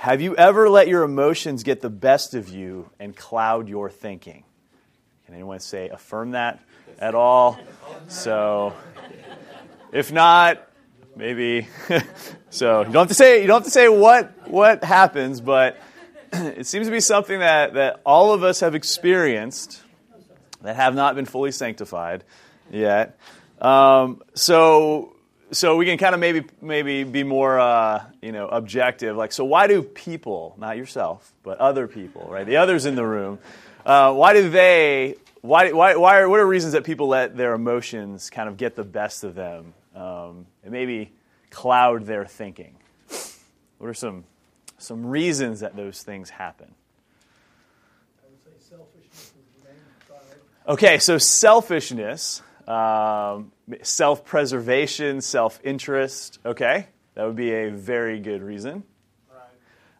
have you ever let your emotions get the best of you and cloud your thinking? Can anyone say affirm that at all? So, if not, maybe. so you don't have to say you don't have to say what what happens, but it seems to be something that that all of us have experienced that have not been fully sanctified yet. Um, so so we can kind of maybe maybe be more uh, you know objective. Like, so why do people, not yourself, but other people, right? The others in the room, uh, why do they? Why, why, why are, what are reasons that people let their emotions kind of get the best of them um, and maybe cloud their thinking? What are some, some reasons that those things happen? I would say selfishness is the main product. Okay, so selfishness um, self preservation, self interest. Okay, that would be a very good reason.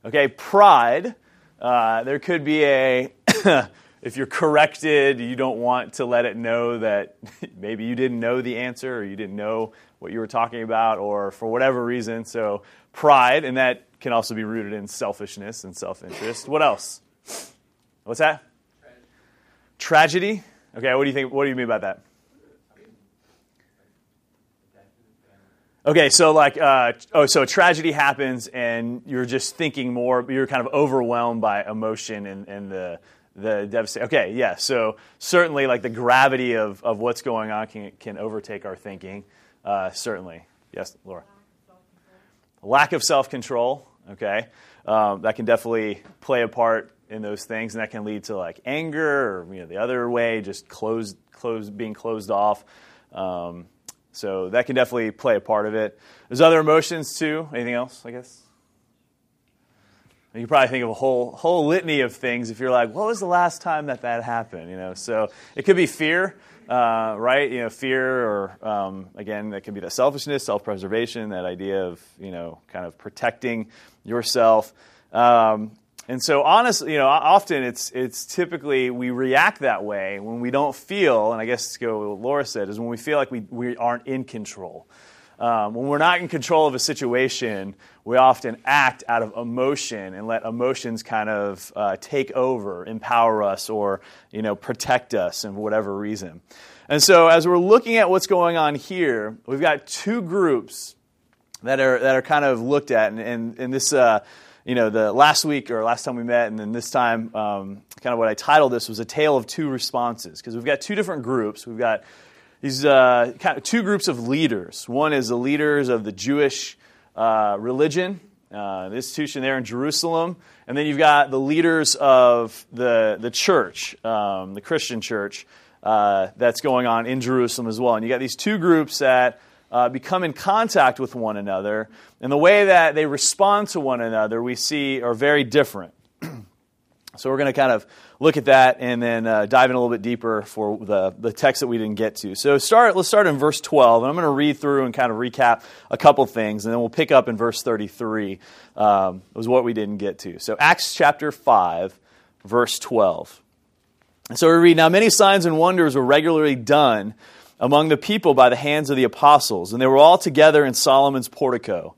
Okay, pride. Uh, there could be a, if you're corrected, you don't want to let it know that maybe you didn't know the answer or you didn't know what you were talking about or for whatever reason. So, pride, and that can also be rooted in selfishness and self interest. What else? What's that? Tragedy. Okay, what do you think? What do you mean by that? Okay, so like, uh, oh, so a tragedy happens, and you're just thinking more. You're kind of overwhelmed by emotion and, and the the devastation. Okay, yeah. So certainly, like the gravity of, of what's going on can can overtake our thinking. Uh, certainly, yes, Laura. Lack of self control. Okay, um, that can definitely play a part in those things, and that can lead to like anger, or you know, the other way, just closed, closed, being closed off. Um, so that can definitely play a part of it. There's other emotions too. Anything else, I guess? You probably think of a whole whole litany of things if you're like, what was the last time that that happened? You know, so it could be fear, uh, right? You know, fear, or um, again, that can be that selfishness, self-preservation, that idea of you know, kind of protecting yourself. Um, and so, honestly, you know, often it's it's typically we react that way when we don't feel, and I guess to go what Laura said is when we feel like we, we aren't in control. Um, when we're not in control of a situation, we often act out of emotion and let emotions kind of uh, take over, empower us, or you know protect us, for whatever reason. And so, as we're looking at what's going on here, we've got two groups that are that are kind of looked at, and, and, and this. Uh, you know, the last week or last time we met, and then this time, um, kind of what I titled this was a tale of two responses because we've got two different groups. We've got these uh, kind of two groups of leaders. One is the leaders of the Jewish uh, religion, uh, the institution there in Jerusalem, and then you've got the leaders of the the church, um, the Christian church uh, that's going on in Jerusalem as well. And you got these two groups that uh, become in contact with one another, and the way that they respond to one another we see are very different. so we're going to kind of look at that and then uh, dive in a little bit deeper for the, the text that we didn't get to. So start, let's start in verse 12, and I'm going to read through and kind of recap a couple things, and then we'll pick up in verse 33 um, was what we didn't get to. So Acts chapter 5, verse 12. And so we read, Now many signs and wonders were regularly done among the people by the hands of the apostles, and they were all together in Solomon's portico.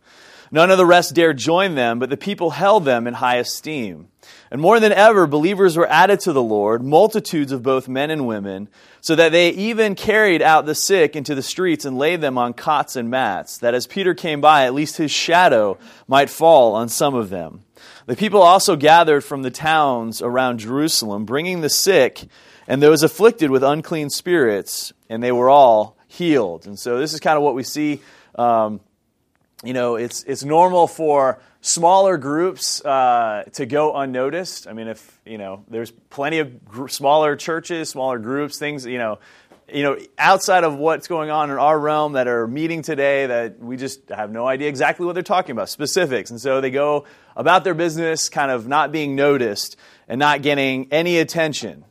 None of the rest dared join them, but the people held them in high esteem. And more than ever, believers were added to the Lord, multitudes of both men and women, so that they even carried out the sick into the streets and laid them on cots and mats, that as Peter came by, at least his shadow might fall on some of them. The people also gathered from the towns around Jerusalem, bringing the sick and those afflicted with unclean spirits, and they were all healed. And so this is kind of what we see. Um, you know, it's it's normal for smaller groups uh, to go unnoticed. I mean, if you know, there's plenty of gr- smaller churches, smaller groups, things you know. You know, outside of what's going on in our realm that are meeting today, that we just have no idea exactly what they're talking about, specifics. And so they go about their business kind of not being noticed and not getting any attention.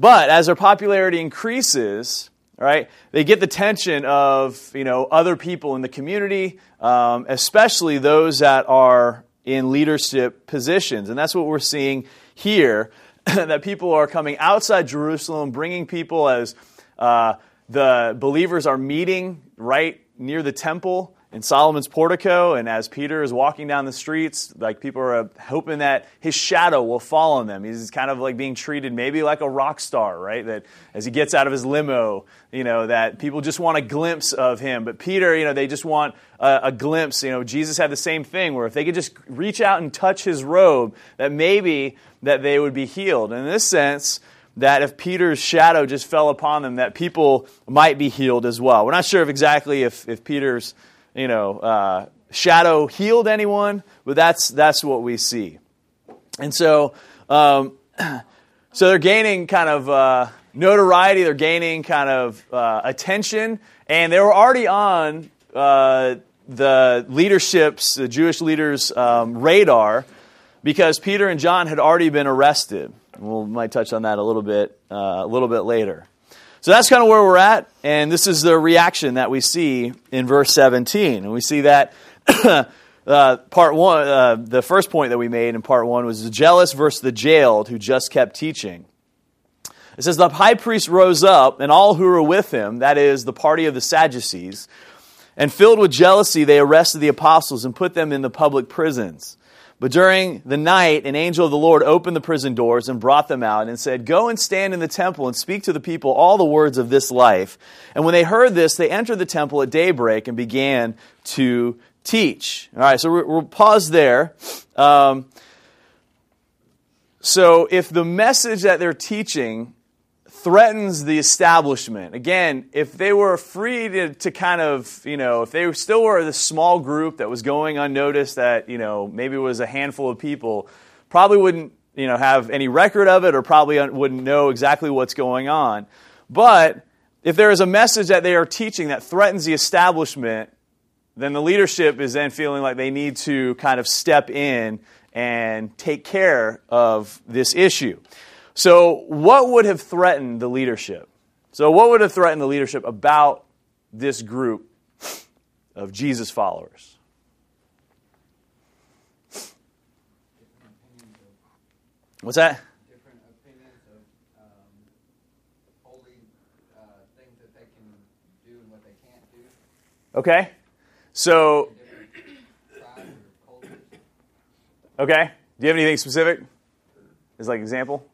But as their popularity increases, right, they get the tension of you know other people in the community, um, especially those that are in leadership positions, and that's what we're seeing here. that people are coming outside Jerusalem, bringing people as uh, the believers are meeting right near the temple in Solomon's portico, and as Peter is walking down the streets, like people are uh, hoping that his shadow will fall on them. He's kind of like being treated maybe like a rock star, right? That as he gets out of his limo, you know, that people just want a glimpse of him. But Peter, you know, they just want a, a glimpse. You know, Jesus had the same thing where if they could just reach out and touch his robe, that maybe that they would be healed. And in this sense, that if Peter's shadow just fell upon them, that people might be healed as well. We're not sure if exactly if, if Peter's you know, uh, shadow healed anyone, but that's, that's what we see. And so, um, so they're gaining kind of uh, notoriety, they're gaining kind of uh, attention, and they were already on uh, the leadership's, the Jewish leaders' um, radar because Peter and John had already been arrested. We might touch on that a little bit, uh, a little bit later. So that's kind of where we're at, and this is the reaction that we see in verse 17. And we see that uh, part one, uh, the first point that we made in part one was the jealous versus the jailed who just kept teaching. It says, The high priest rose up, and all who were with him, that is, the party of the Sadducees, and filled with jealousy, they arrested the apostles and put them in the public prisons. But during the night, an angel of the Lord opened the prison doors and brought them out and said, Go and stand in the temple and speak to the people all the words of this life. And when they heard this, they entered the temple at daybreak and began to teach. All right, so we'll pause there. Um, so if the message that they're teaching threatens the establishment. Again, if they were free to, to kind of, you know, if they still were the small group that was going unnoticed, that, you know, maybe was a handful of people, probably wouldn't, you know, have any record of it or probably wouldn't know exactly what's going on. But if there is a message that they are teaching that threatens the establishment, then the leadership is then feeling like they need to kind of step in and take care of this issue. So, what would have threatened the leadership? So, what would have threatened the leadership about this group of Jesus followers? What's that? Okay. So, okay. Do you have anything specific? As like example?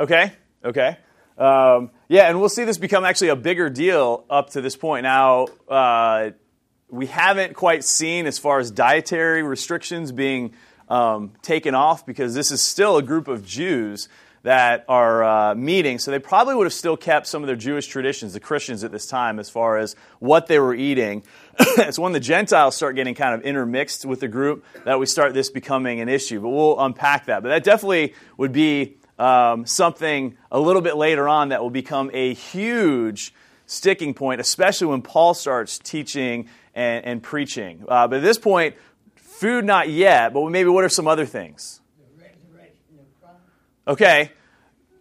Okay, okay. Um, yeah, and we'll see this become actually a bigger deal up to this point. Now, uh, we haven't quite seen as far as dietary restrictions being um, taken off because this is still a group of Jews that are uh, meeting. So they probably would have still kept some of their Jewish traditions, the Christians at this time, as far as what they were eating. it's when the Gentiles start getting kind of intermixed with the group that we start this becoming an issue. But we'll unpack that. But that definitely would be um, something a little bit later on that will become a huge sticking point, especially when Paul starts teaching and, and preaching. Uh, but at this point, food not yet, but maybe what are some other things? Okay,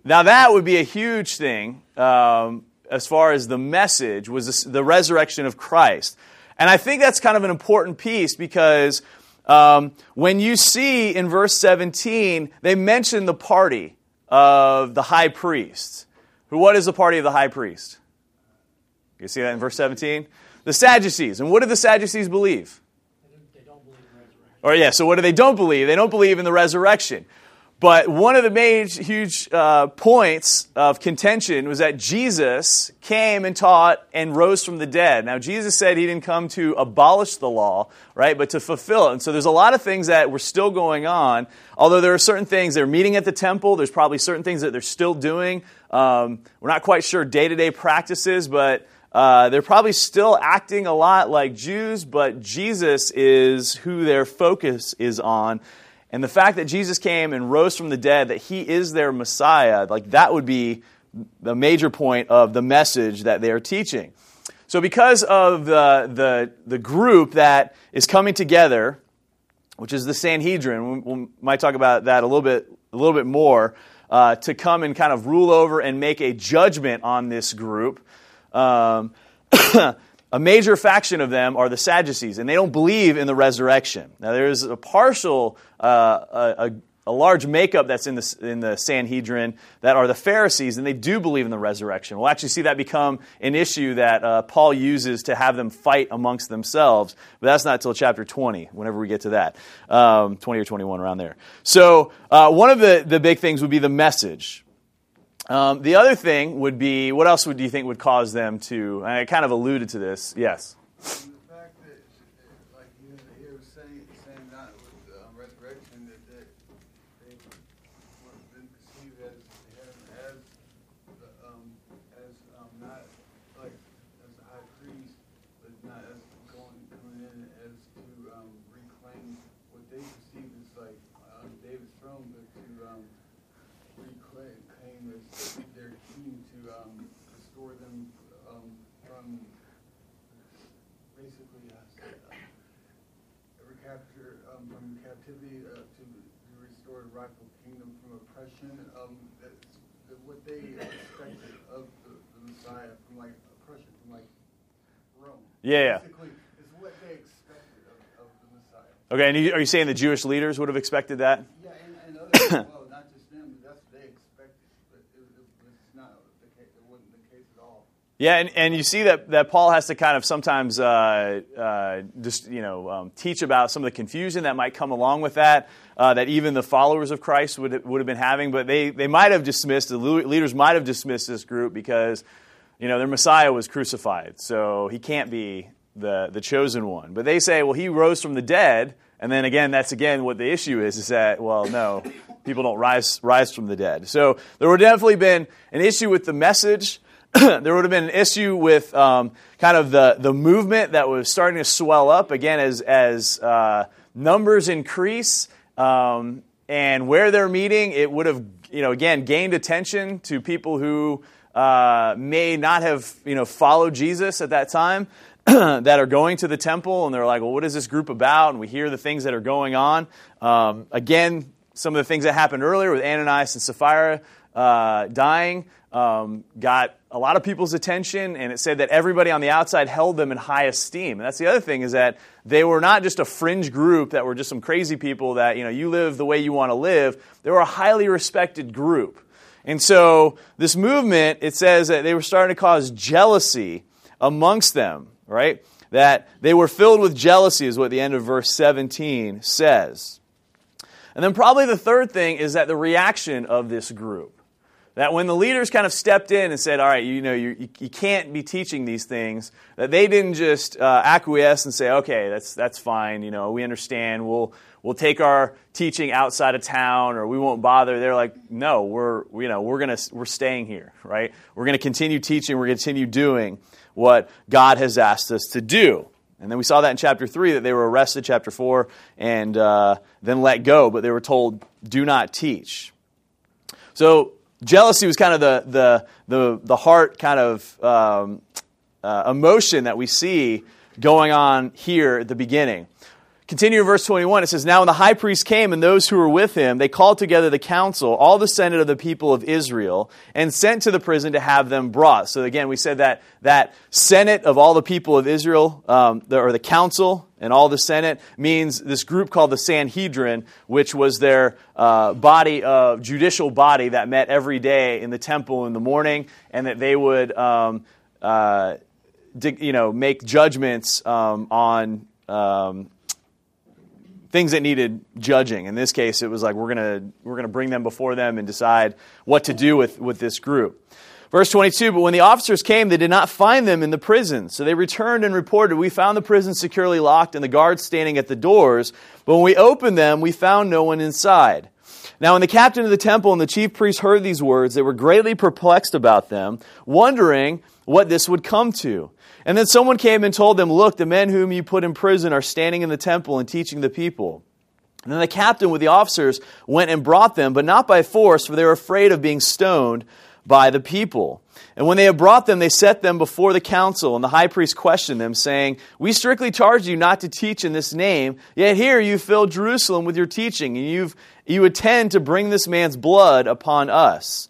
now that would be a huge thing um, as far as the message was the resurrection of Christ. And I think that's kind of an important piece because um, when you see in verse 17, they mention the party of the high priest. Who, what is the party of the high priest? You see that in verse 17? The Sadducees. And what do the Sadducees believe? They don't believe in resurrection. Or, yeah, so what do they don't believe? They don't believe in the resurrection. But one of the major, huge uh, points of contention was that Jesus came and taught and rose from the dead. Now, Jesus said he didn't come to abolish the law, right, but to fulfill it. And so there's a lot of things that were still going on. Although there are certain things, they're meeting at the temple, there's probably certain things that they're still doing. Um, we're not quite sure day to day practices, but uh, they're probably still acting a lot like Jews, but Jesus is who their focus is on. And the fact that Jesus came and rose from the dead, that he is their Messiah, like that would be the major point of the message that they are teaching. So, because of the, the, the group that is coming together, which is the Sanhedrin, we, we might talk about that a little bit, a little bit more, uh, to come and kind of rule over and make a judgment on this group. Um, a major faction of them are the Sadducees, and they don't believe in the resurrection. Now, there's a partial, uh, a, a large makeup that's in the, in the Sanhedrin that are the Pharisees, and they do believe in the resurrection. We'll actually see that become an issue that uh, Paul uses to have them fight amongst themselves, but that's not until chapter 20, whenever we get to that. Um, 20 or 21, around there. So, uh, one of the, the big things would be the message. Um, the other thing would be what else would you think would cause them to? I kind of alluded to this. Yes. And the fact that, uh, like you here was saying, saying not with the um, resurrection, that they, they would have been perceived as as the, um, as um, not like as a high priest, but not as going coming in as to um, reclaim what they perceive as like um, David's throne, but to um, reclaim claim as their king to um, restore them um, from basically uh, recapture um, from captivity uh, to, to restore the rightful kingdom from oppression. Um, that's that what they expected of the, the Messiah from like oppression from like Rome. Yeah, yeah. Basically, is what they expected of, of the Messiah. Okay, and you, are you saying the Jewish leaders would have expected that? Yeah, and, and others as well, not just them. But that's what they expected, but it, it, it's not the case. It wasn't the case at all. Yeah, and, and you see that, that Paul has to kind of sometimes uh, uh, just you know um, teach about some of the confusion that might come along with that, uh, that even the followers of Christ would would have been having. But they they might have dismissed the leaders might have dismissed this group because you know their Messiah was crucified, so he can't be the the chosen one. But they say, well, he rose from the dead, and then again, that's again what the issue is: is that well, no, people don't rise rise from the dead. So there would definitely been an issue with the message. there would have been an issue with um, kind of the, the movement that was starting to swell up again as, as uh, numbers increase um, and where they're meeting it would have you know again gained attention to people who uh, may not have you know followed jesus at that time that are going to the temple and they're like well what is this group about and we hear the things that are going on um, again some of the things that happened earlier with ananias and sapphira uh, dying um, got a lot of people's attention, and it said that everybody on the outside held them in high esteem. And that's the other thing is that they were not just a fringe group that were just some crazy people that you know you live the way you want to live. They were a highly respected group. And so this movement, it says that they were starting to cause jealousy amongst them, right? That they were filled with jealousy, is what the end of verse 17 says. And then probably the third thing is that the reaction of this group. That when the leaders kind of stepped in and said, all right, you know, you, you can't be teaching these things, that they didn't just uh, acquiesce and say, okay, that's, that's fine, you know, we understand, we'll, we'll take our teaching outside of town or we won't bother. They're like, no, we're, you know, we're, gonna, we're staying here, right? We're going to continue teaching, we're going to continue doing what God has asked us to do. And then we saw that in chapter 3 that they were arrested, chapter 4, and uh, then let go, but they were told, do not teach. So jealousy was kind of the, the, the, the heart kind of um, uh, emotion that we see going on here at the beginning. Continue in verse 21. It says, Now when the high priest came and those who were with him, they called together the council, all the senate of the people of Israel, and sent to the prison to have them brought. So again, we said that that senate of all the people of Israel, um, the, or the council and all the senate, means this group called the Sanhedrin, which was their uh, body of judicial body that met every day in the temple in the morning, and that they would, um, uh, you know, make judgments um, on um, things that needed judging. In this case, it was like we're going we're gonna bring them before them and decide what to do with, with this group. Verse 22 But when the officers came, they did not find them in the prison. So they returned and reported, We found the prison securely locked and the guards standing at the doors. But when we opened them, we found no one inside. Now, when the captain of the temple and the chief priests heard these words, they were greatly perplexed about them, wondering what this would come to. And then someone came and told them, Look, the men whom you put in prison are standing in the temple and teaching the people. And then the captain with the officers went and brought them, but not by force, for they were afraid of being stoned by the people. And when they had brought them, they set them before the council, and the high priest questioned them, saying, We strictly charge you not to teach in this name, yet here you fill Jerusalem with your teaching, and you've, you intend to bring this man's blood upon us.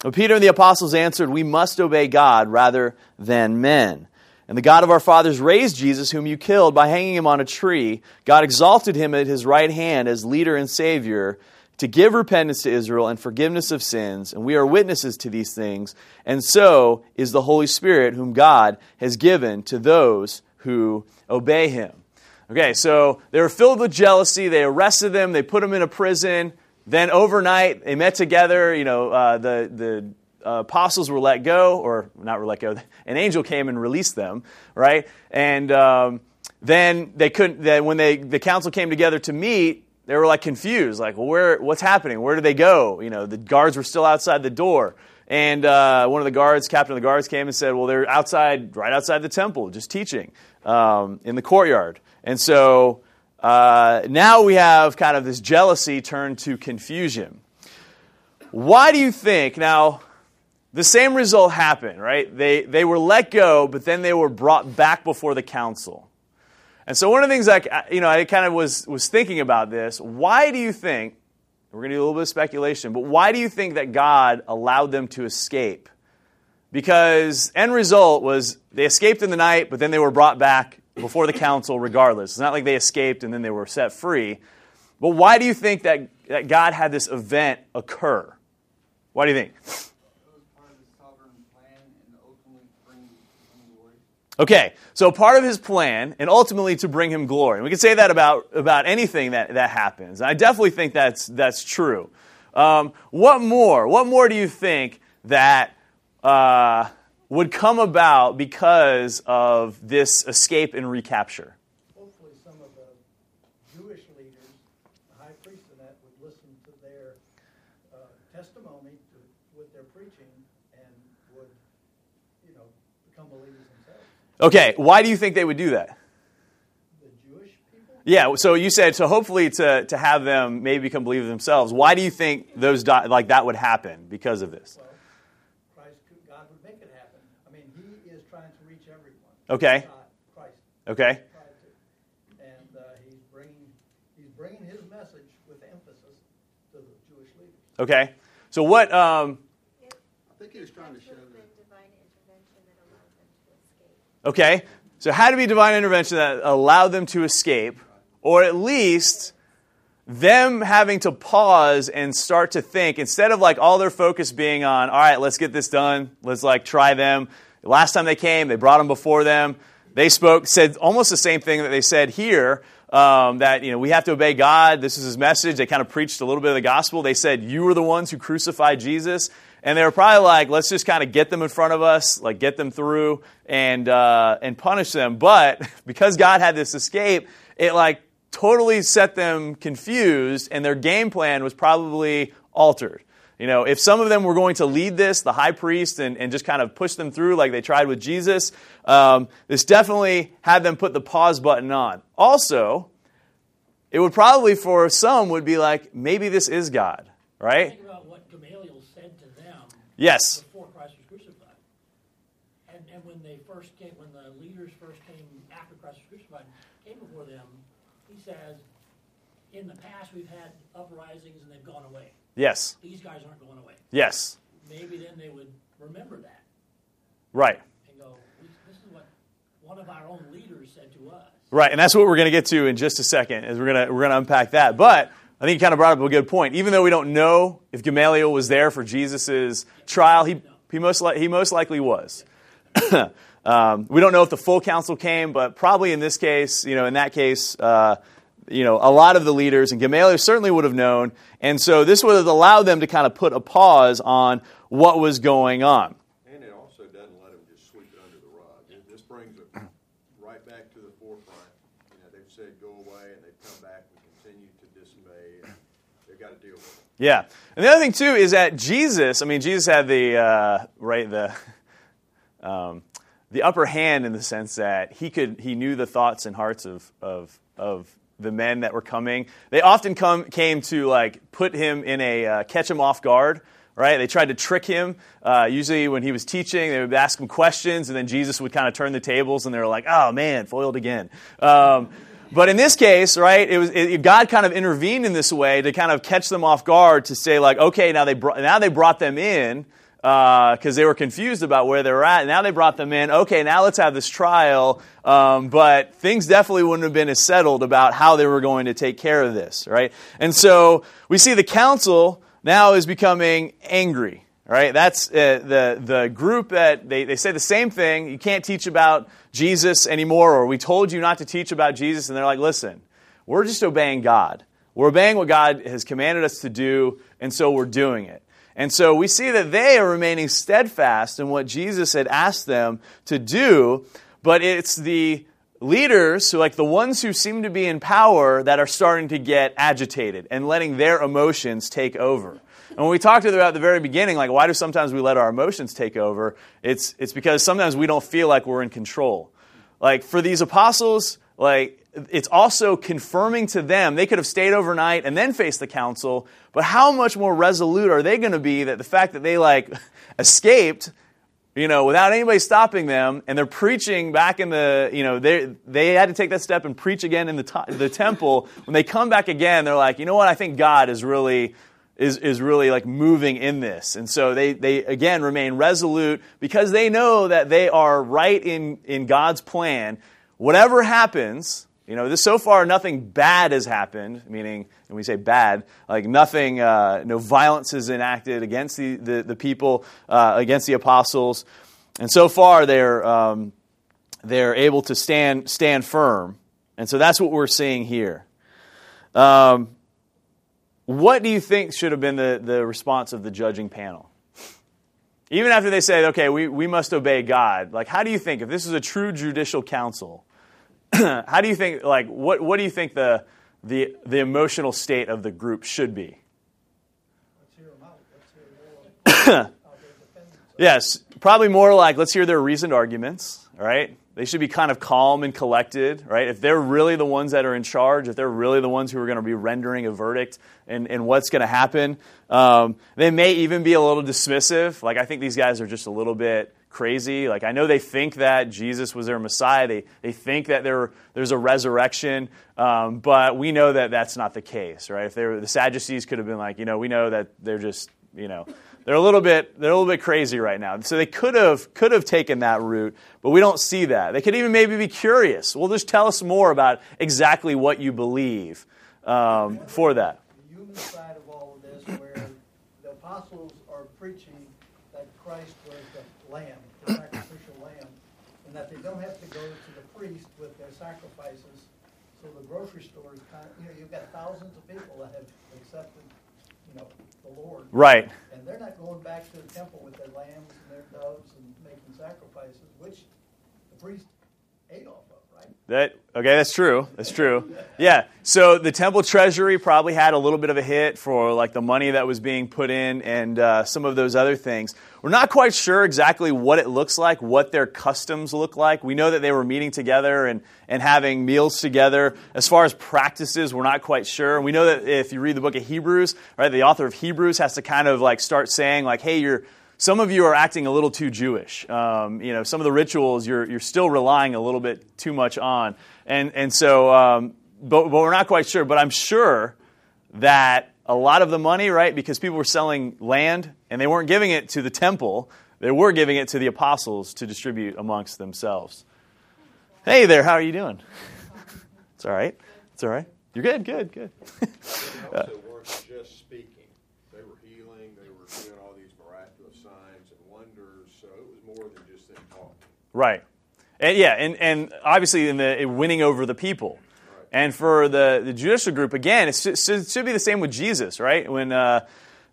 But Peter and the apostles answered, We must obey God rather than men. And the God of our fathers raised Jesus, whom you killed by hanging him on a tree. God exalted him at his right hand as leader and Savior to give repentance to Israel and forgiveness of sins, and we are witnesses to these things, and so is the Holy Spirit, whom God has given to those who obey him. Okay, so they were filled with jealousy. They arrested them, they put them in a prison. Then overnight, they met together. You know, uh, the, the apostles were let go, or not were let go. An angel came and released them, right? And um, then they couldn't. Then when they the council came together to meet, they were like confused, like, well, where, what's happening? Where do they go? You know, the guards were still outside the door. And uh, one of the guards, captain of the guards, came and said, well, they're outside, right outside the temple, just teaching um, in the courtyard. And so uh, now we have kind of this jealousy turned to confusion. Why do you think, now, the same result happened, right? They, they were let go, but then they were brought back before the council. And so one of the things I, you know, I kind of was, was thinking about this. Why do you think, we're going to do a little bit of speculation, but why do you think that God allowed them to escape? Because end result was they escaped in the night, but then they were brought back before the council regardless. It's not like they escaped and then they were set free. But why do you think that, that God had this event occur? Why do you think? It was part of his sovereign plan and ultimately bring him glory. Okay, so part of his plan, and ultimately to bring him glory. We can say that about, about anything that, that happens. I definitely think that's, that's true. Um, what more? What more do you think that uh, would come about because of this escape and recapture? Hopefully, some of the Jewish leaders, the high priest and that, would listen to their uh, testimony to what they're preaching and would, you know, become believers themselves. Okay, why do you think they would do that? The Jewish people, Yeah, so you said so. Hopefully, to, to have them maybe become believers themselves. Why do you think those di- like that would happen because of this? well, Christ, could, God would make it happen. I mean, He is trying to reach everyone. Okay. God, Christ Okay, and uh, He's bringing He's bringing His message with emphasis to the Jewish leaders. okay. So what? Um, I think he was trying to show Would have that. been divine intervention that allowed them to escape. Okay, so had to be divine intervention that allowed them to escape, or at least them having to pause and start to think instead of like all their focus being on, all right, let's get this done, let's like try them. Last time they came, they brought them before them. They spoke, said almost the same thing that they said here. Um, that you know we have to obey God. This is His message. They kind of preached a little bit of the gospel. They said you were the ones who crucified Jesus, and they were probably like, let's just kind of get them in front of us, like get them through and uh, and punish them. But because God had this escape, it like totally set them confused, and their game plan was probably altered. You know, if some of them were going to lead this, the high priest, and, and just kind of push them through like they tried with Jesus, um, this definitely had them put the pause button on. Also, it would probably for some would be like, maybe this is God, right? Think about what Gamaliel said to them Yes. before Christ was crucified. And, and when they first came, when the leaders first came after Christ was crucified, came before them, he says, in the past we've had uprisings and they've gone away. Yes. These guys aren't going away. Yes. Maybe then they would remember that Right. and go, this is what one of our own leaders said to us. Right, and that's what we're going to get to in just a second, Is we're going to we're going to unpack that. But I think you kind of brought up a good point. Even though we don't know if Gamaliel was there for Jesus' trial, he he most li- he most likely was. um, we don't know if the full council came, but probably in this case, you know, in that case, uh, you know, a lot of the leaders and Gamaliel certainly would have known, and so this would have allowed them to kind of put a pause on what was going on. And it also doesn't let them just sweep it under the rug. It- This brings it right back to the forefront. You know, they've said go away, and they've come back and continue to disobey, and they've got to deal with it. Yeah, and the other thing too is that Jesus. I mean, Jesus had the uh, right the um, the upper hand in the sense that he could he knew the thoughts and hearts of of of the men that were coming. They often come came to like put him in a uh, catch him off guard. Right? They tried to trick him. Uh, usually, when he was teaching, they would ask him questions, and then Jesus would kind of turn the tables, and they were like, "Oh man, foiled again." Um, but in this case, right, it was it, God kind of intervened in this way to kind of catch them off guard to say like, okay, now they brought, now they brought them in. because they were confused about where they were at. Now they brought them in. Okay, now let's have this trial. Um, but things definitely wouldn't have been as settled about how they were going to take care of this, right? And so we see the council now is becoming angry. Right? That's uh, the, the group that they, they say the same thing. You can't teach about Jesus anymore, or we told you not to teach about Jesus. And they're like, listen, we're just obeying God. We're obeying what God has commanded us to do, and so we're doing it. And so we see that they are remaining steadfast in what Jesus had asked them to do, but it's the leaders, so like the ones who seem to be in power, that are starting to get agitated and letting their emotions take over. And when we talked about at the very beginning, like why do sometimes we let our emotions take over? It's it's because sometimes we don't feel like we're in control. Like for these apostles, like it's also confirming to them they could have stayed overnight and then faced the council, but how much more resolute are they going to be that the fact that they like escaped you know, without anybody stopping them, and they're preaching back in the, you know, they they had to take that step and preach again in the, the temple. When they come back again, they're like, you know what? I think God is really is, is really like moving in this. And so they, they again remain resolute because they know that they are right in, in God's plan. Whatever happens, you know, this so far nothing bad has happened, meaning, when we say bad, like nothing, uh, no violence is enacted against the, the, the people, uh, against the apostles. And so far they're, um, they're able to stand, stand firm. And so that's what we're seeing here. Um, what do you think should have been the, the response of the judging panel? Even after they said, okay, we, we must obey God, like, how do you think, if this is a true judicial council, how do you think, like, what, what do you think the, the, the emotional state of the group should be? Let's hear 'em out. Let's hear more how they're defending themselves. Yes, probably more like, let's hear their reasoned arguments, all right? They should be kind of calm and collected, right? If they're really the ones that are in charge, if they're really the ones who are going to be rendering a verdict and, and what's going to happen, um, they may even be a little dismissive. Like, I think these guys are just a little bit crazy. Like, I know they think that Jesus was their Messiah, they, they think that there, there's a resurrection, um, but we know that that's not the case, right? If they were, the Sadducees could have been like, you know, we know that they're just, you know, they're a little bit they're a little bit crazy right now. So they could have could have taken that route, but we don't see that. They could even maybe be curious. Well, just tell us more about exactly what you believe um, for that. The human side of all of this, where the apostles are preaching that Christ was the lamb, the sacrificial lamb, and that they don't have to go to the priest with their sacrifices. So the grocery store is kind of, you know, you've got thousands of people that have accepted, you know, the Lord. Right. And they're not going back to the temple with their lambs and their doves and making sacrifices, which the priest ate off? That okay, that's true. That's true. Yeah. So the temple treasury probably had a little bit of a hit for like the money that was being put in and uh, some of those other things. We're not quite sure exactly what it looks like, what their customs look like. We know that they were meeting together and, and having meals together. As far as practices, we're not quite sure. We know that if you read the book of Hebrews, right, the author of Hebrews has to kind of like start saying like, hey, you're some of you are acting a little too Jewish. Um, you know, some of the rituals you're, you're still relying a little bit too much on. And, and so, um, but, but we're not quite sure. But I'm sure that a lot of the money, right, because people were selling land and they weren't giving it to the temple, they were giving it to the apostles to distribute amongst themselves. Hey there, how are you doing? It's all right. It's all right. You're good, good, good. They also weren't just speaking. They were healing, they were doing all these miraculous signs and wonders, so it was more than just them talking. Right. And yeah, and, and obviously in the in winning over the people. And for the, the judicial group, again, it should, should be the same with Jesus, right? When, uh,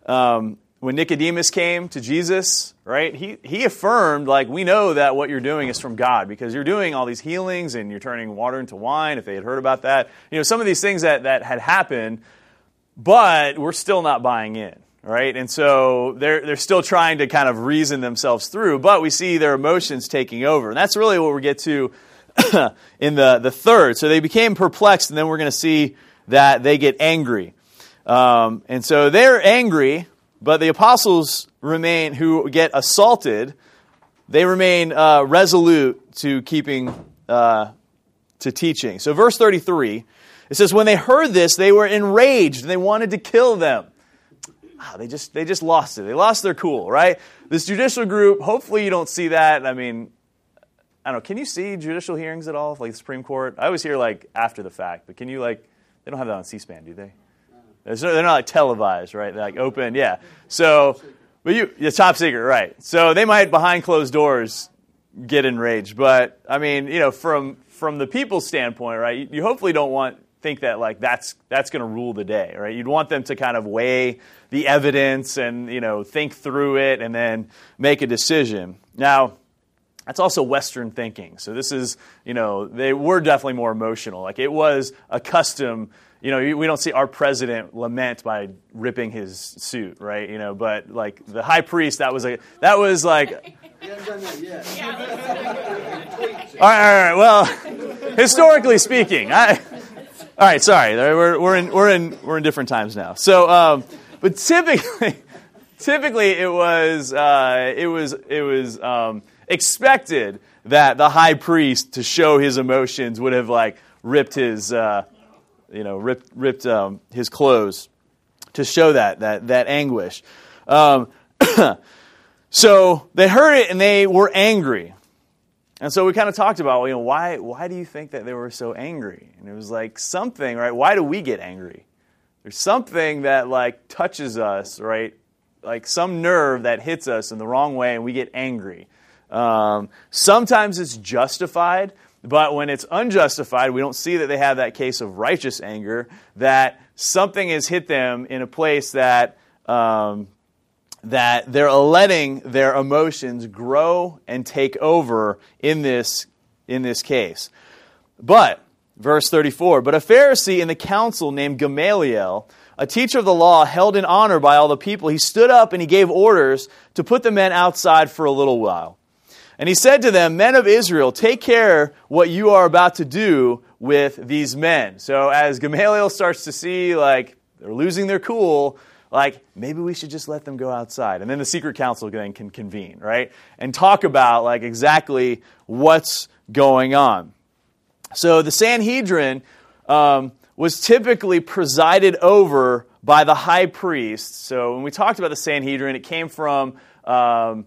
um, when Nicodemus came to Jesus, right, he, he affirmed, like, we know that what you're doing is from God because you're doing all these healings and you're turning water into wine, if they had heard about that. You know, some of these things that, that had happened, but we're still not buying in right? And so they're, they're still trying to kind of reason themselves through, but we see their emotions taking over. And that's really what we get to in the, the third. So they became perplexed, and then we're going to see that they get angry. Um, and so they're angry, but the apostles remain, who get assaulted, they remain uh, resolute to keeping, uh, to teaching. So verse 33, it says, When they heard this, they were enraged, and they wanted to kill them. Wow, they just they just lost it. They lost their cool, right? This judicial group, hopefully you don't see that. I mean, I don't know. Can you see judicial hearings at all, like the Supreme Court? I always hear like after the fact, but can you like? They don't have that on C-SPAN, do they? They're not like televised, right? They're like open, yeah. So, but you, the top secret, right? So they might behind closed doors get enraged, but I mean, you know, from from the people's standpoint, right? You, you hopefully don't want think that like that's that's going to rule the day, right? You'd want them to kind of weigh the evidence and you know think through it and then make a decision. Now, that's also Western thinking. So this is, you know, they were definitely more emotional. Like it was a custom. You know, we don't see our president lament by ripping his suit, right? You know, but like the high priest, that was a that was like. He hasn't done that yet. All right, all right. Well, historically speaking, I. All right, sorry. We're, we're in we're in we're in different times now. So, um, but typically, typically it was uh, it was it was um, expected that the high priest to show his emotions would have like ripped his uh, you know ripped ripped um, his clothes to show that that that anguish. Um, so they heard it and they were angry. And so we kind of talked about, you know, why, why do you think that they were so angry? And it was like something, right? Why do we get angry? There's something that like touches us, right? Like some nerve that hits us in the wrong way and we get angry. Um, sometimes it's justified, but when it's unjustified, we don't see that they have that case of righteous anger, that something has hit them in a place that um, that they're letting their emotions grow and take over in this, in this case. But, verse 34, but a Pharisee in the council named Gamaliel, a teacher of the law held in honor by all the people, he stood up and he gave orders to put the men outside for a little while. And he said to them, Men of Israel, take care what you are about to do with these men. So as Gamaliel starts to see, like, they're losing their cool, like maybe we should just let them go outside. And then the secret council then can convene right? And talk about like exactly what's going on. So the sanhedrin um, was typically presided over by the high priest so when we talked about the sanhedrin it came from um,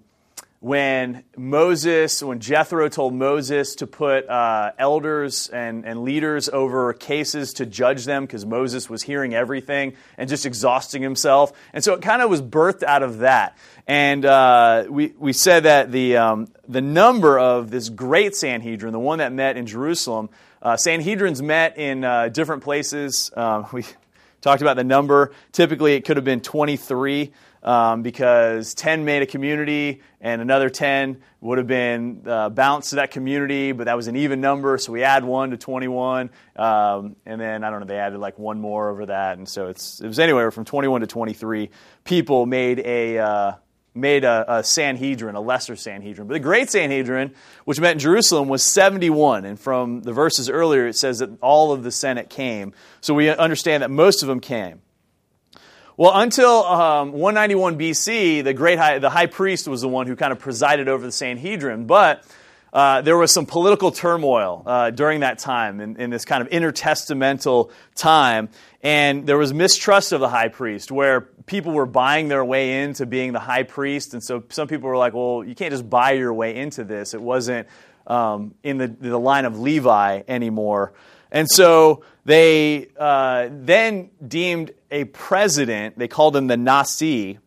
when Moses, when Jethro told Moses to put uh, elders and, and leaders over cases to judge them because Moses was hearing everything and just exhausting himself. And so it kind of was birthed out of that. And uh, we, we said that the, um, the number of this great Sanhedrin, the one that met in Jerusalem, uh, Sanhedrins met in uh, different places. Um, we talked about the number. Typically, it could have been 23 um, because 10 made a community and another 10 would have been uh, balanced to that community, but that was an even number, so we add one to 21. Um, and then, I don't know, they added like one more over that. And so it's, it was anywhere from 21 to 23 people made a. Uh, made a, a, Sanhedrin, a lesser Sanhedrin. But the great Sanhedrin, which met in Jerusalem, was 71. And from the verses earlier, it says that all of the Senate came. So we understand that most of them came. Well, until um, 191 BC, the great high, the high priest was the one who kind of presided over the Sanhedrin. But uh, there was some political turmoil uh, during that time, in, in, this kind of intertestamental time, and there was mistrust of the high priest, where people were buying their way into being the high priest, and so some people were like, "Well, you can't just buy your way into this. It wasn't um, in the, the line of Levi anymore." And so they uh, then deemed a president, they called him the Nasi,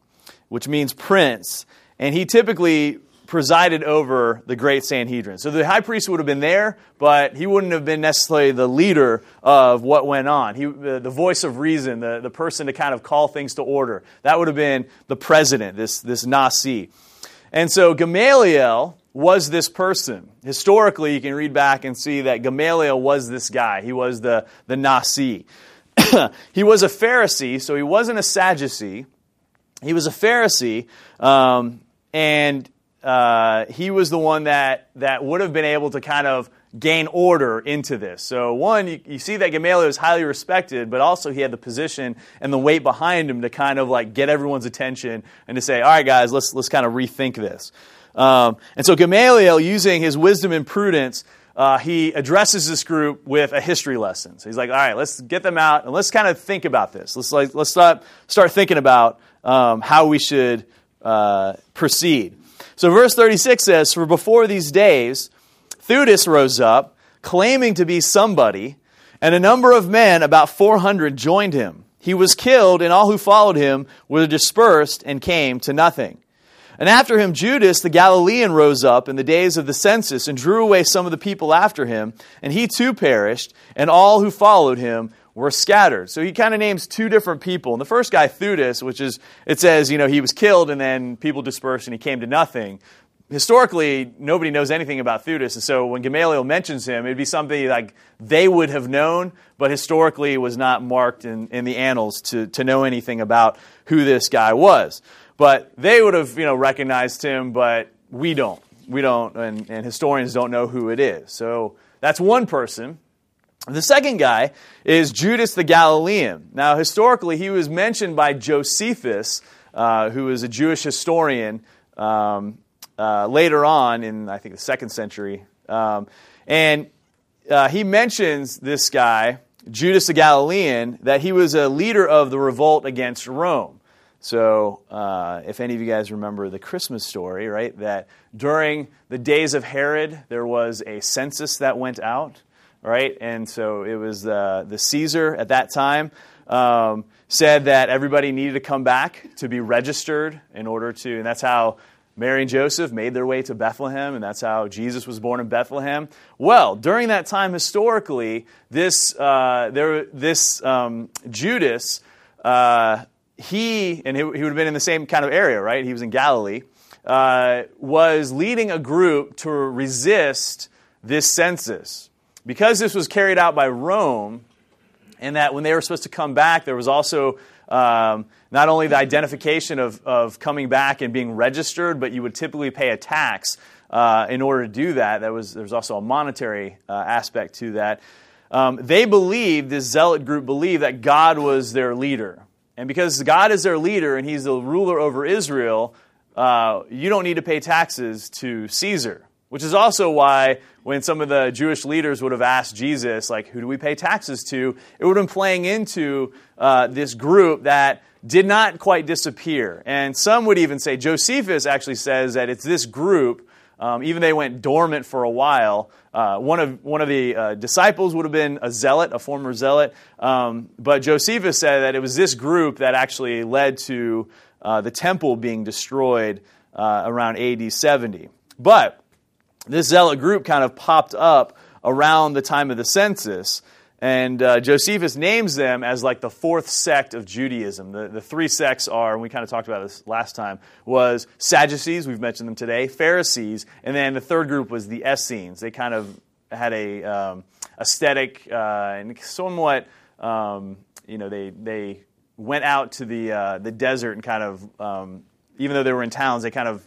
which means prince, and he typically presided over the great Sanhedrin. So the high priest would have been there, but he wouldn't have been necessarily the leader of what went on. He, the, the voice of reason, the, the person to kind of call things to order. That would have been the president, this, this Nasi. And so Gamaliel was this person. Historically, you can read back and see that Gamaliel was this guy. He was the, the Nasi. he was a Pharisee, so he wasn't a Sadducee. He was a Pharisee, um, and uh, he was the one that, that would have been able to kind of gain order into this. So, one, you, you see that Gamaliel was highly respected, but also he had the position and the weight behind him to kind of like get everyone's attention and to say, all right, guys, let's, let's kind of rethink this. Um, and so Gamaliel, using his wisdom and prudence, uh, he addresses this group with a history lesson. So he's like, all right, let's get them out and let's kind of think about this. Let's, like, let's start, start thinking about um, how we should uh, proceed. So verse 36 says, For before these days, Theudas rose up, claiming to be somebody, and a number of men, about 400, joined him. He was killed, and all who followed him were dispersed and came to nothing. And after him, Judas the Galilean rose up in the days of the census and drew away some of the people after him, and he too perished, and all who followed him were scattered. So he kind of names two different people. And the first guy, Theudas, which is, it says, you know, he was killed and then people dispersed and he came to nothing. Historically, nobody knows anything about Theudas, and so when Gamaliel mentions him, it'd be something like they would have known, but historically it was not marked in, in the annals to, to know anything about who this guy was. But they would have, you know, recognized him, but we don't. We don't, and, and historians don't know who it is. So that's one person. The second guy is Judas the Galilean. Now, historically, he was mentioned by Josephus, uh, who is a Jewish historian um, uh, later on in, I think, the second century. Um, and uh, he mentions this guy, Judas the Galilean, that he was a leader of the revolt against Rome. So, uh, if any of you guys remember the Christmas story, right, that during the days of Herod, there was a census that went out, right? And so it was uh, the Caesar at that time um, said that everybody needed to come back to be registered in order to, and that's how Mary and Joseph made their way to Bethlehem, and that's how Jesus was born in Bethlehem. Well, during that time, historically, this, uh, there, this um, Judas, uh, he, and he, would have been in the same kind of area, right? He was in Galilee, uh, was leading a group to resist this census. Because this was carried out by Rome, and that when they were supposed to come back, there was also um, not only the identification of, of coming back and being registered, but you would typically pay a tax uh, in order to do that. That was, there was also a monetary uh, aspect to that. Um, they believed, this zealot group believed, that God was their leader. And because God is their leader and he's the ruler over Israel, uh, you don't need to pay taxes to Caesar. Which is also why when some of the Jewish leaders would have asked Jesus, like, who do we pay taxes to? It would have been playing into uh, this group that did not quite disappear. And some would even say, Josephus actually says that it's this group um, even they went dormant for a while. Uh, one of one of the uh, disciples would have been a zealot, a former zealot. Um, but Josephus said that it was this group that actually led to uh, the temple being destroyed uh, around AD 70. But this zealot group kind of popped up around the time of the census. And uh, Josephus names them as like the fourth sect of Judaism. The, the three sects are, and we kind of talked about this last time, was Sadducees, we've mentioned them today, Pharisees, and then the third group was the Essenes. They kind of had a um, aesthetic uh, and somewhat, um, you know, they, they went out to the, uh, the desert and kind of, um, even though they were in towns, they kind of,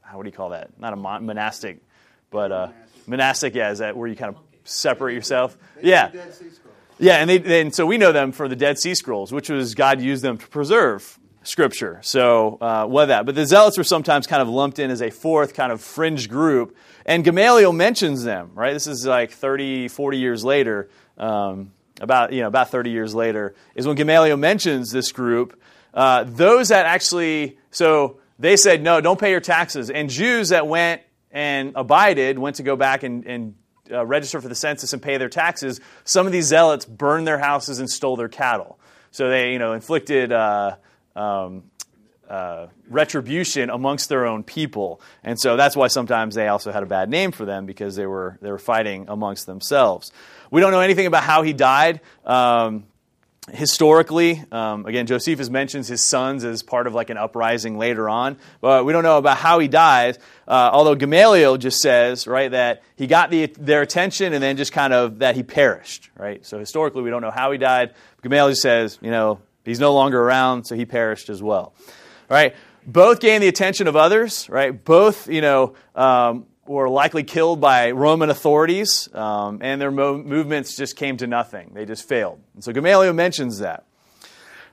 how would you call that? Not a monastic, but uh, monastic, yeah, is that where you kind of separate yourself. Yeah. Yeah, and, they, and so we know them for the Dead Sea Scrolls, which was God used them to preserve Scripture. So, uh, what that? But the Zealots were sometimes kind of lumped in as a fourth kind of fringe group. And Gamaliel mentions them, right? This is like 30, 40 years later, um, about, you know, about 30 years later, is when Gamaliel mentions this group. Uh, those that actually, so they said, no, don't pay your taxes. And Jews that went and abided went to go back and, and uh, register for the census and pay their taxes, some of these zealots burned their houses and stole their cattle. So they, you know, inflicted uh, um, uh, retribution amongst their own people, and so that's why sometimes they also had a bad name for them because they were they were fighting amongst themselves. We don't know anything about how he died. Um, historically, um, again, Josephus mentions his sons as part of like an uprising later on, but we don't know about how he dies. Uh, although Gamaliel just says, right, that he got the, their attention and then just kind of that he perished, right? So historically, we don't know how he died. Gamaliel says, you know, he's no longer around, so he perished as well, right? Both gained the attention of others, right? Both, you know, um, were likely killed by Roman authorities, um, and their mo- movements just came to nothing. They just failed. And so Gamaliel mentions that.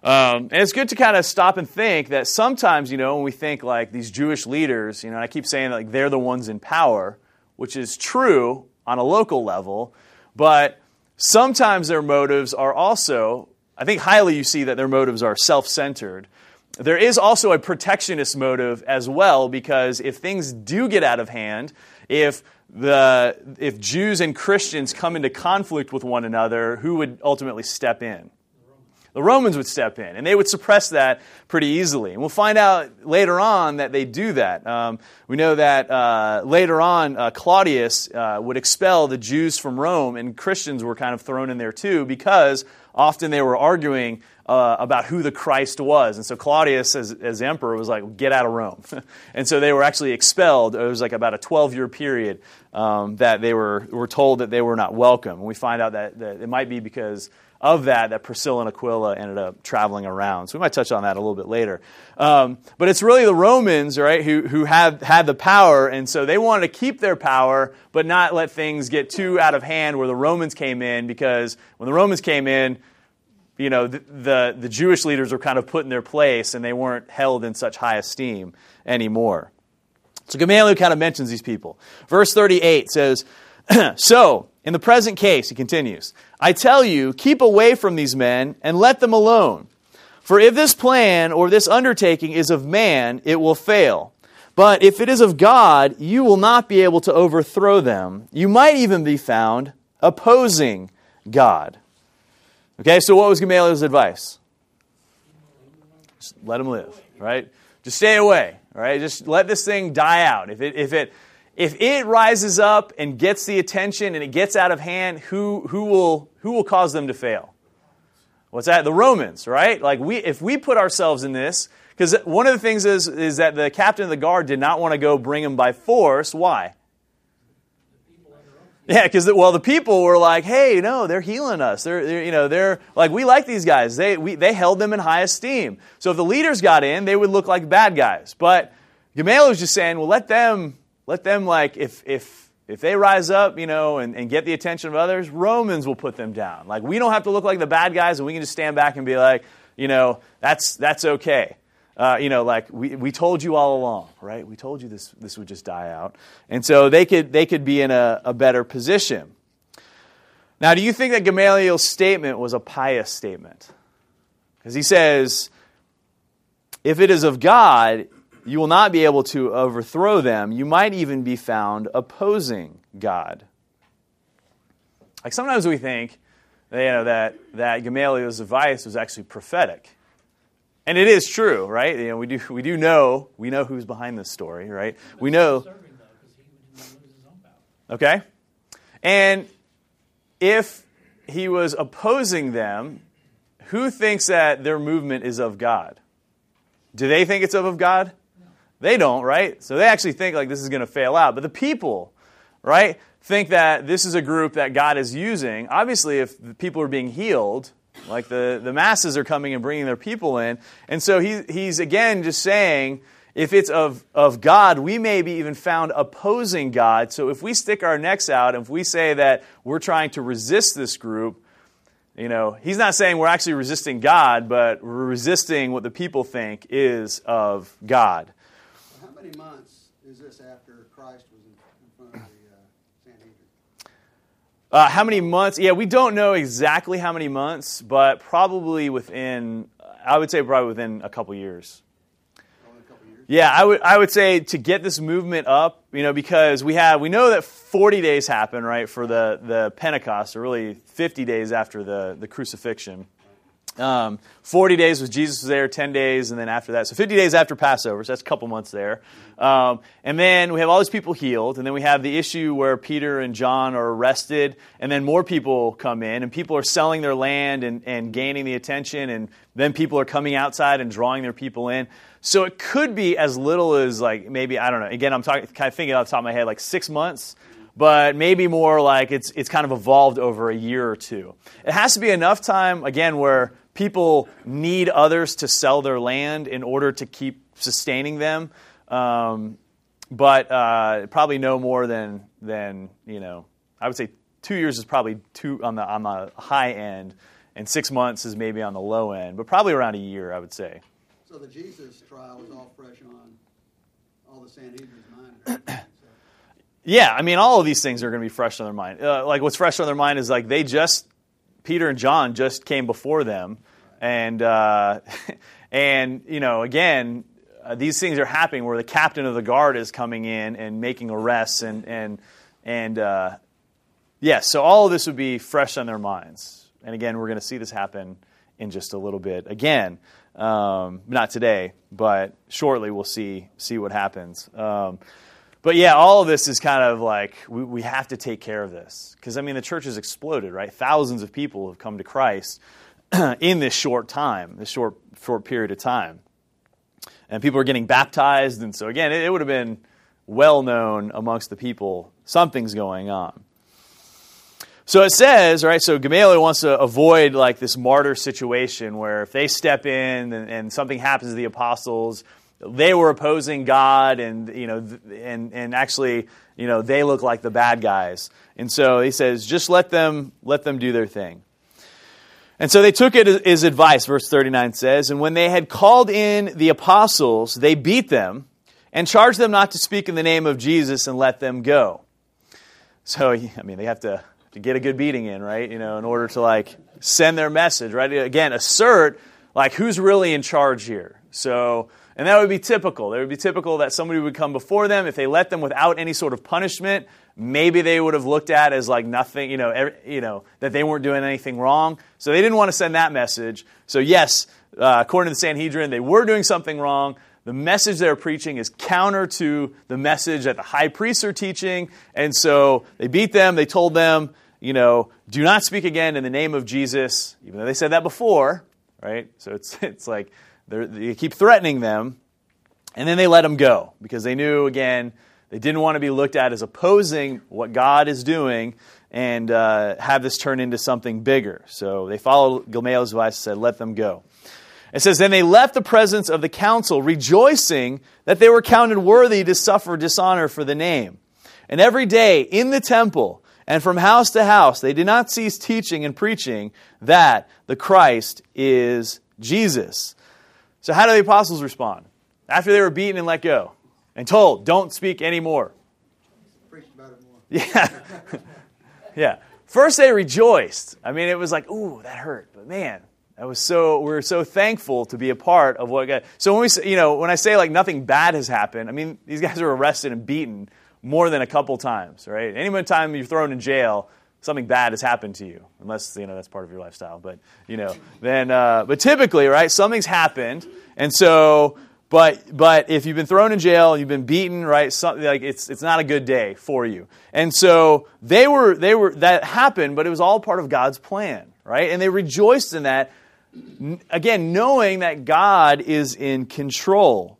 Um, and it's good to kind of stop and think that sometimes, you know, when we think like these Jewish leaders, you know, I keep saying like they're the ones in power, which is true on a local level, but sometimes their motives are also, I think highly you see that their motives are self centered. There is also a protectionist motive as well, because if things do get out of hand, if the if Jews and Christians come into conflict with one another, who would ultimately step in? The Romans would step in, and they would suppress that pretty easily. And we'll find out later on that they do that. Um, we know that uh, later on, uh, Claudius uh, would expel the Jews from Rome, and Christians were kind of thrown in there too, because often they were arguing uh, about who the Christ was. And so Claudius, as, as emperor, was like, get out of Rome. and so they were actually expelled. It was like about a 12 year period um, that they were, were told that they were not welcome. And we find out that, that it might be because of that that Priscilla and Aquila ended up traveling around. So we might touch on that a little bit later. Um, but it's really the Romans, right, who, who have had the power, and so they wanted to keep their power, but not let things get too out of hand where the Romans came in, because when the Romans came in, you know, the, the, the Jewish leaders were kind of put in their place, and they weren't held in such high esteem anymore. So Gamaliel kind of mentions these people. Verse 38 says, So, in the present case, he continues, I tell you, keep away from these men and let them alone. For if this plan or this undertaking is of man, it will fail. But if it is of God, you will not be able to overthrow them. You might even be found opposing God. Okay, so what was Gamaliel's advice? Just let him live, right? Just stay away, right? Just let this thing die out. If it, if it, if it rises up and gets the attention and it gets out of hand, who, who, will, who will cause them to fail? What's that? The Romans, right? Like we, if we put ourselves in this, because one of the things is, is that the captain of the guard did not want to go bring him by force. Why? Yeah, because well, the people were like, "Hey, no, they're healing us. They're, they're, you know, they're like we like these guys. They we, they held them in high esteem. So if the leaders got in, they would look like bad guys. But Gamaliel was just saying, well, let them let them like if if if they rise up, you know, and, and get the attention of others, Romans will put them down. Like we don't have to look like the bad guys, and we can just stand back and be like, you know, that's that's okay. Uh, you know, like we, we told you all along, right? We told you this, this would just die out. And so they could, they could be in a, a better position. Now, do you think that Gamaliel's statement was a pious statement? Because he says, if it is of God, you will not be able to overthrow them. You might even be found opposing God. Like sometimes we think you know, that, that Gamaliel's advice was actually prophetic. And it is true, right? You know, we do we do know we know who's behind this story, right? We know. Okay, and if he was opposing them, who thinks that their movement is of God? Do they think it's of God? They don't, right? So they actually think like this is going to fail out. But the people, right, think that this is a group that God is using. Obviously, if the people are being healed, like the, the masses are coming and bringing their people in. And so he, he's again just saying, if it's of, of God, we may be even found opposing God. So if we stick our necks out, if we say that we're trying to resist this group, you know, he's not saying we're actually resisting God, but we're resisting what the people think is of God. How many is this after Christ was in, in front of the uh, Sanhedrin? Uh, how many months? Yeah, we don't know exactly how many months, but probably within, I would say probably within a couple years. A couple years? Yeah, I would, I would say to get this movement up, you know, because we have, we know that 40 days happen, right, for the, the Pentecost, or really 50 days after the, the crucifixion. Um, 40 days was Jesus was there, 10 days, and then after that. So 50 days after Passover, so that's a couple months there. Um, and then we have all these people healed, and then we have the issue where Peter and John are arrested, and then more people come in, and people are selling their land and, and gaining the attention, and then people are coming outside and drawing their people in. So it could be as little as like maybe, I don't know, again, I'm talking, kind of thinking off the top of my head, like six months but maybe more like it's, it's kind of evolved over a year or two. It has to be enough time, again, where people need others to sell their land in order to keep sustaining them. Um, but uh, probably no more than, than, you know, I would say two years is probably two on the, on the high end, and six months is maybe on the low end, but probably around a year, I would say. So the Jesus trial is all fresh on all the Sanhedrin's mind. Yeah, I mean, all of these things are going to be fresh on their mind. Uh, like, what's fresh on their mind is like they just, Peter and John just came before them, and uh, and you know, again, uh, these things are happening where the captain of the guard is coming in and making arrests, and and and uh, yes, so all of this would be fresh on their minds. And again, we're going to see this happen in just a little bit. Again, um, not today, but shortly we'll see see what happens. Um, but yeah, all of this is kind of like we, we have to take care of this because I mean the church has exploded, right? Thousands of people have come to Christ in this short time, this short short period of time, and people are getting baptized, and so again, it, it would have been well known amongst the people something's going on. So it says, right, so Gamaliel wants to avoid like this martyr situation where if they step in and, and something happens to the apostles, they were opposing God and you know and and actually you know they look like the bad guys. And so he says just let them let them do their thing. And so they took it advice verse 39 says and when they had called in the apostles they beat them and charged them not to speak in the name of Jesus and let them go. So I mean they have to to get a good beating in, right? You know, in order to like send their message, right? Again, assert like who's really in charge here. So and that would be typical. It would be typical that somebody would come before them. If they let them without any sort of punishment, maybe they would have looked at as like nothing, you know, every, you know, that they weren't doing anything wrong. So they didn't want to send that message. So yes, uh, according to the Sanhedrin, they were doing something wrong. The message they're preaching is counter to the message that the high priests are teaching. And so they beat them. They told them, you know, do not speak again in the name of Jesus, even though they said that before, right? So it's, it's like, they keep threatening them, and then they let them go because they knew, again, they didn't want to be looked at as opposing what God is doing and uh, have this turn into something bigger. So they followed Gamaliel's advice and said, let them go. It says, Then they left the presence of the council, rejoicing that they were counted worthy to suffer dishonor for the name. And every day in the temple and from house to house, they did not cease teaching and preaching that the Christ is Jesus. So, how do the apostles respond? After they were beaten and let go and told, don't speak anymore. Preached about it more. Yeah. yeah. First, they rejoiced. I mean, it was like, ooh, that hurt. But man, that was so, we are so thankful to be a part of what God. So, when we you know, when I say like nothing bad has happened, I mean, these guys were arrested and beaten more than a couple times, right? Any time you're thrown in jail, something bad has happened to you, unless you know that's part of your lifestyle. But you know, then uh, but typically, right? Something's happened, and so. But but if you've been thrown in jail, you've been beaten, right? Something like it's it's not a good day for you. And so they were they were that happened, but it was all part of God's plan, right? And they rejoiced in that. Again, knowing that God is in control,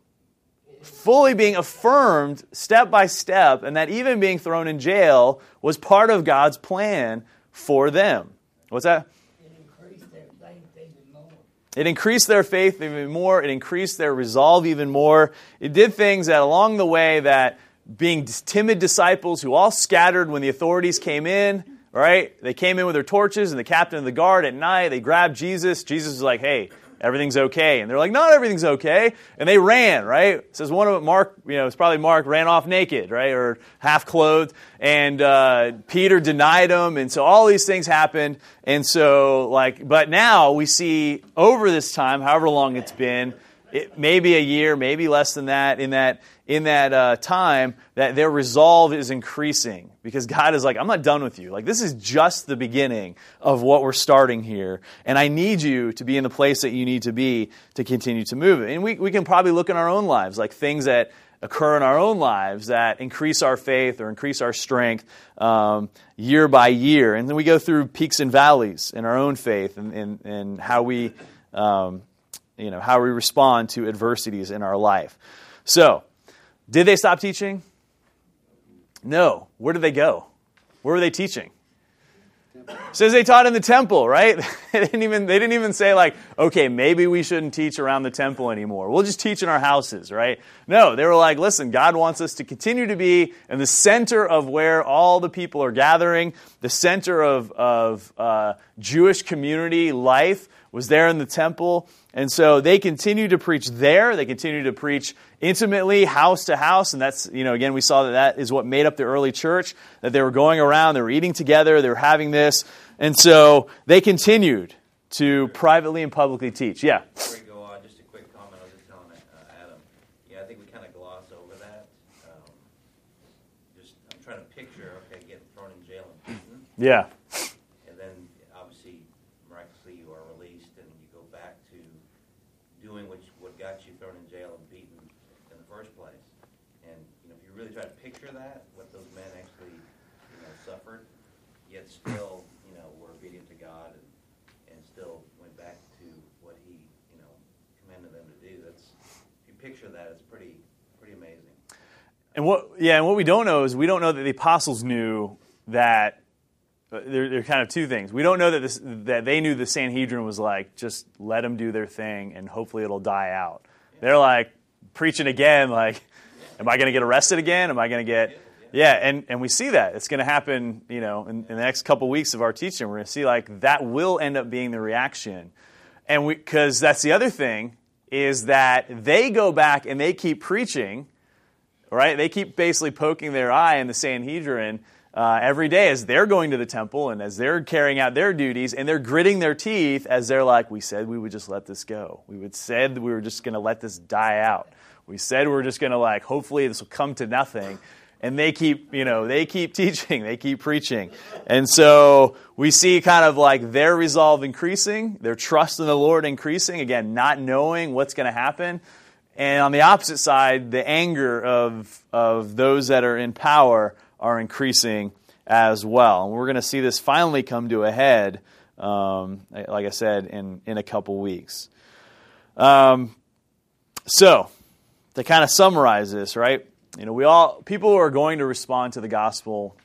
fully being affirmed step by step, and that even being thrown in jail was part of God's plan for them. What's that? It increased their faith even more. It increased their faith even more. It increased their resolve even more. It did things that along the way that being timid disciples who all scattered when the authorities came in, right? They came in with their torches and the captain of the guard at night. They grabbed Jesus. Jesus was like, hey, everything's okay. And they're like, not everything's okay. And they ran, right? It says one of them, Mark, you know, it's probably Mark, ran off naked, right? Or half clothed. And uh, Peter denied him. And so all these things happened. And so, like, but now we see over this time, however long it's been, it, maybe a year, maybe less than that, in that in that uh, time that their resolve is increasing because God is like, I'm not done with you. Like, this is just the beginning of what we're starting here. And I need you to be in the place that you need to be to continue to move it. And we, we can probably look in our own lives, like things that occur in our own lives that increase our faith or increase our strength um, year by year. And then we go through peaks and valleys in our own faith and, and, and how we. Um, you know how we respond to adversities in our life so did they stop teaching? No. Where did they go? Where were they teaching? says they taught in the temple, right? they didn't even they didn't even say like, okay, maybe we shouldn't teach around the temple anymore. We'll just teach in our houses, right? No, they were like, listen, God wants us to continue to be in the center of where all the people are gathering, the center of of uh, Jewish community life was there in the temple. And so they continued to preach there. They continued to preach intimately, house to house. And that's, you know, again, we saw that that is what made up the early church, that they were going around, they were eating together, they were having this. And so they continued to privately and publicly teach. Yeah. Before we go on, just a quick comment. I was just telling uh, Adam. Yeah, I think we kind of gloss over that. Um, just I'm trying to picture. Okay, getting thrown in jail and beaten, Yeah. and then obviously miraculously you are released and you go back to doing what you, what got you thrown in jail and beaten in the first place. And you know, if you really try to picture that, what those men actually you know suffered, yet still you know were obedient to God and and still went back to what He you know commanded them to do. That's if you picture that, it's pretty pretty amazing. And what, yeah, and what we don't know is we don't know that the apostles knew that. uh, There, there are kind of two things. We don't know that this, that they knew the Sanhedrin was like, just let them do their thing, and hopefully it'll die out. They're like preaching again, like, am I going to get arrested again? Am I going to get, yeah, and and we see that it's going to happen. You know, in, in the next couple weeks of our teaching, we're going to see like that will end up being the reaction, and because that's the other thing is that they go back and they keep preaching right? They keep basically poking their eye in the Sanhedrin uh, every day as they're going to the temple and as they're carrying out their duties, and they're gritting their teeth as they're like, "We said we would just let this go. We would said we were just going to let this die out. We said we're just going to like, hopefully this will come to nothing." And they keep, you know, they keep teaching, they keep preaching. And so we see kind of like their resolve increasing, their trust in the Lord increasing, again, not knowing what's going to happen. And on the opposite side, the anger of, of those that are in power are increasing as well. And we're going to see this finally come to a head, um, like I said, in, in a couple weeks. Um, so, to kind of summarize this, right? You know, we all people are going to respond to the gospel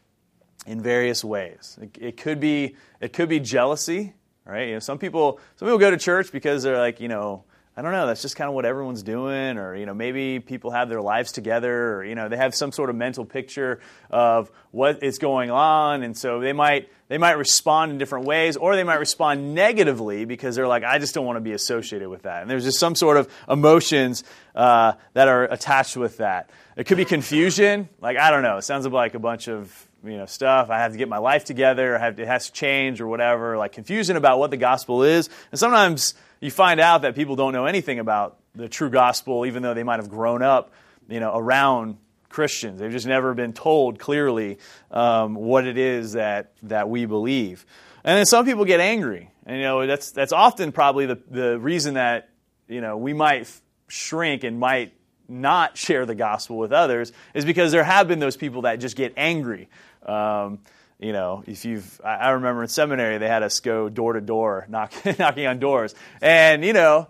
in various ways. It, it could be it could be jealousy, right? You know, some people some people go to church because they're like, you know, I don't know, that's just kind of what everyone's doing, or you know, maybe people have their lives together, or you know, they have some sort of mental picture of what is going on, and so they might they might respond in different ways, or they might respond negatively because they're like, I just don't want to be associated with that, and there's just some sort of emotions uh, that are attached with that. It could be confusion, like I don't know, it sounds like a bunch of you know stuff. I have to get my life together. I have it has to change or whatever. Like confusion about what the gospel is, and sometimes you find out that people don't know anything about the true gospel, even though they might have grown up, you know, around Christians. They've just never been told clearly um, what it is that that we believe. And then some people get angry, and you know that's that's often probably the the reason that you know we might shrink and might not share the gospel with others is because there have been those people that just get angry. Um, you know, if you've, I remember in seminary they had us go door to door, knock, knocking on doors, and you know,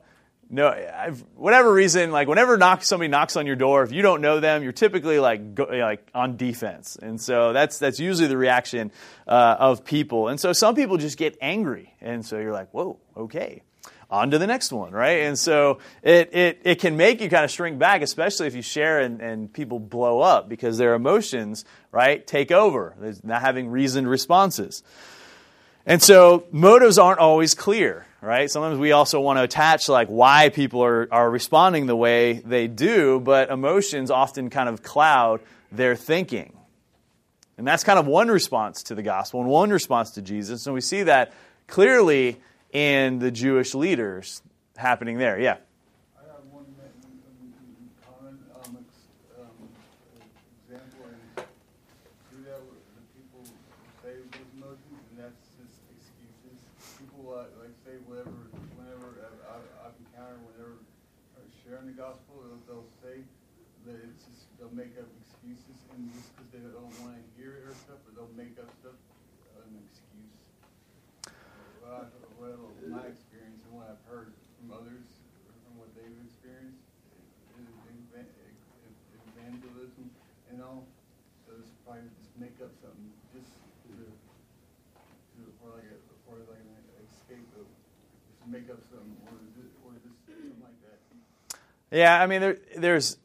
no, I've, whatever reason, like whenever knock, somebody knocks on your door, if you don't know them, you're typically like go, like on defense, and so that's that's usually the reaction uh, of people, and so some people just get angry, and so you're like, whoa, okay, on to the next one, right? And so it, it, it can make you kind of shrink back, especially if you share and, and people blow up because their emotions, right, take over. There's not having reasoned responses. And so motives aren't always clear, right? Sometimes we also want to attach like why people are, are responding the way they do, but emotions often kind of cloud their thinking. And that's kind of one response to the gospel and one response to Jesus. And we see that clearly in the Jewish leaders happening there. Yeah. Um, and um, and make up excuses, and just because they don't want to hear it or stuff, or they'll make up stuff an excuse. Well, I- well, my experience and what I've heard from others, from what they've experienced, is evan- evangelism and all, so it's probably just make up something just to, to make up or or this something like that? Yeah, I mean, there, there's,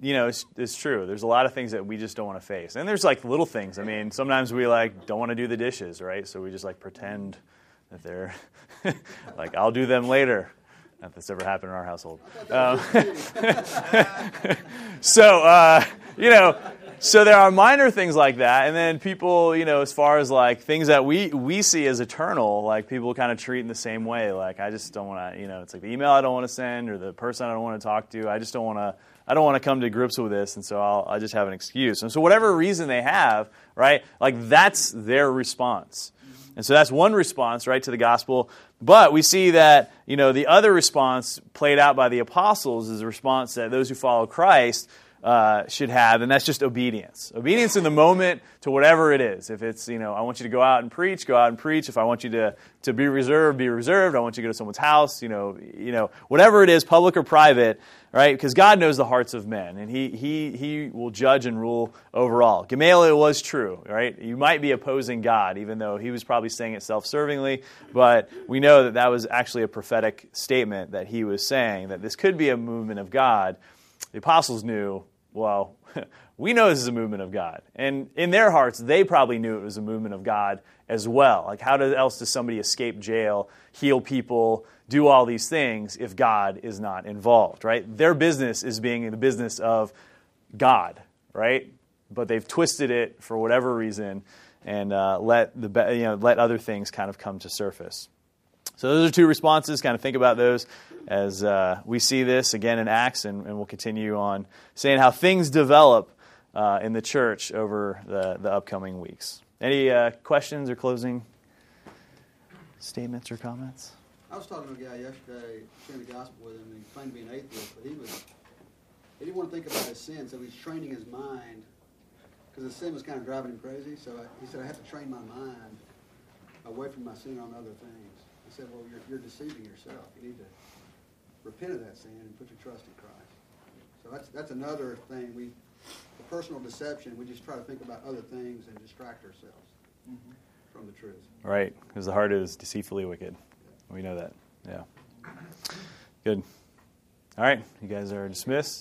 you know, it's, it's true. There's a lot of things that we just don't want to face, and there's like little things. I mean, sometimes we like don't want to do the dishes, right? So we just like pretend that they're like, I'll do them later. Not that's ever happened in our household. Um, so uh, you know, so there are minor things like that, and then people, you know, as far as like things that we we see as eternal, like people kind of treat in the same way. Like I just don't want to, you know, it's like the email I don't want to send or the person I don't want to talk to. I just don't want to. I don't want to come to grips with this, and so I'll, I just have an excuse. And so whatever reason they have, right, like that's their response. And so that's one response, right, to the gospel. But we see that, you know, the other response played out by the apostles is a response that those who follow Christ uh, should have, and that's just obedience. Obedience in the moment to whatever it is. If it's, you know, I want you to go out and preach, go out and preach. If I want you to, to be reserved, be reserved. I want you to go to someone's house, you know, you know, whatever it is, public or private, right? Because God knows the hearts of men, and He He He will judge and rule overall. Gamaliel was true, right? You might be opposing God, even though he was probably saying it self-servingly, but we know that that was actually a prophetic statement that he was saying that this could be a movement of God. The apostles knew, well, we know this is a movement of God, and in their hearts, they probably knew it was a movement of God as well. Like, how else does somebody escape jail, heal people? do all these things if God is not involved, right? Their business is being in the business of God, right? But they've twisted it for whatever reason and uh, let the you know let other things kind of come to surface. So those are two responses. Kind of think about those as uh, we see this again in Acts, and, and, we'll continue on saying how things develop uh, in the church over the, the upcoming weeks. Any uh, questions or closing statements or comments? I was talking to a guy yesterday, sharing the gospel with him, and he claimed to be an atheist, but he was he didn't want to think about his sin, so he's training his mind because his sin was kind of driving him crazy. So I, he said, I have to train my mind away from my sin on other things. I said, well, you're, you're deceiving yourself. You need to repent of that sin and put your trust in Christ. So that's that's another thing. We the personal deception. We just try to think about other things and distract ourselves mm-hmm. from the truth. Right, because the heart is deceitfully wicked. We know that. Yeah. Good. All right. You guys are dismissed.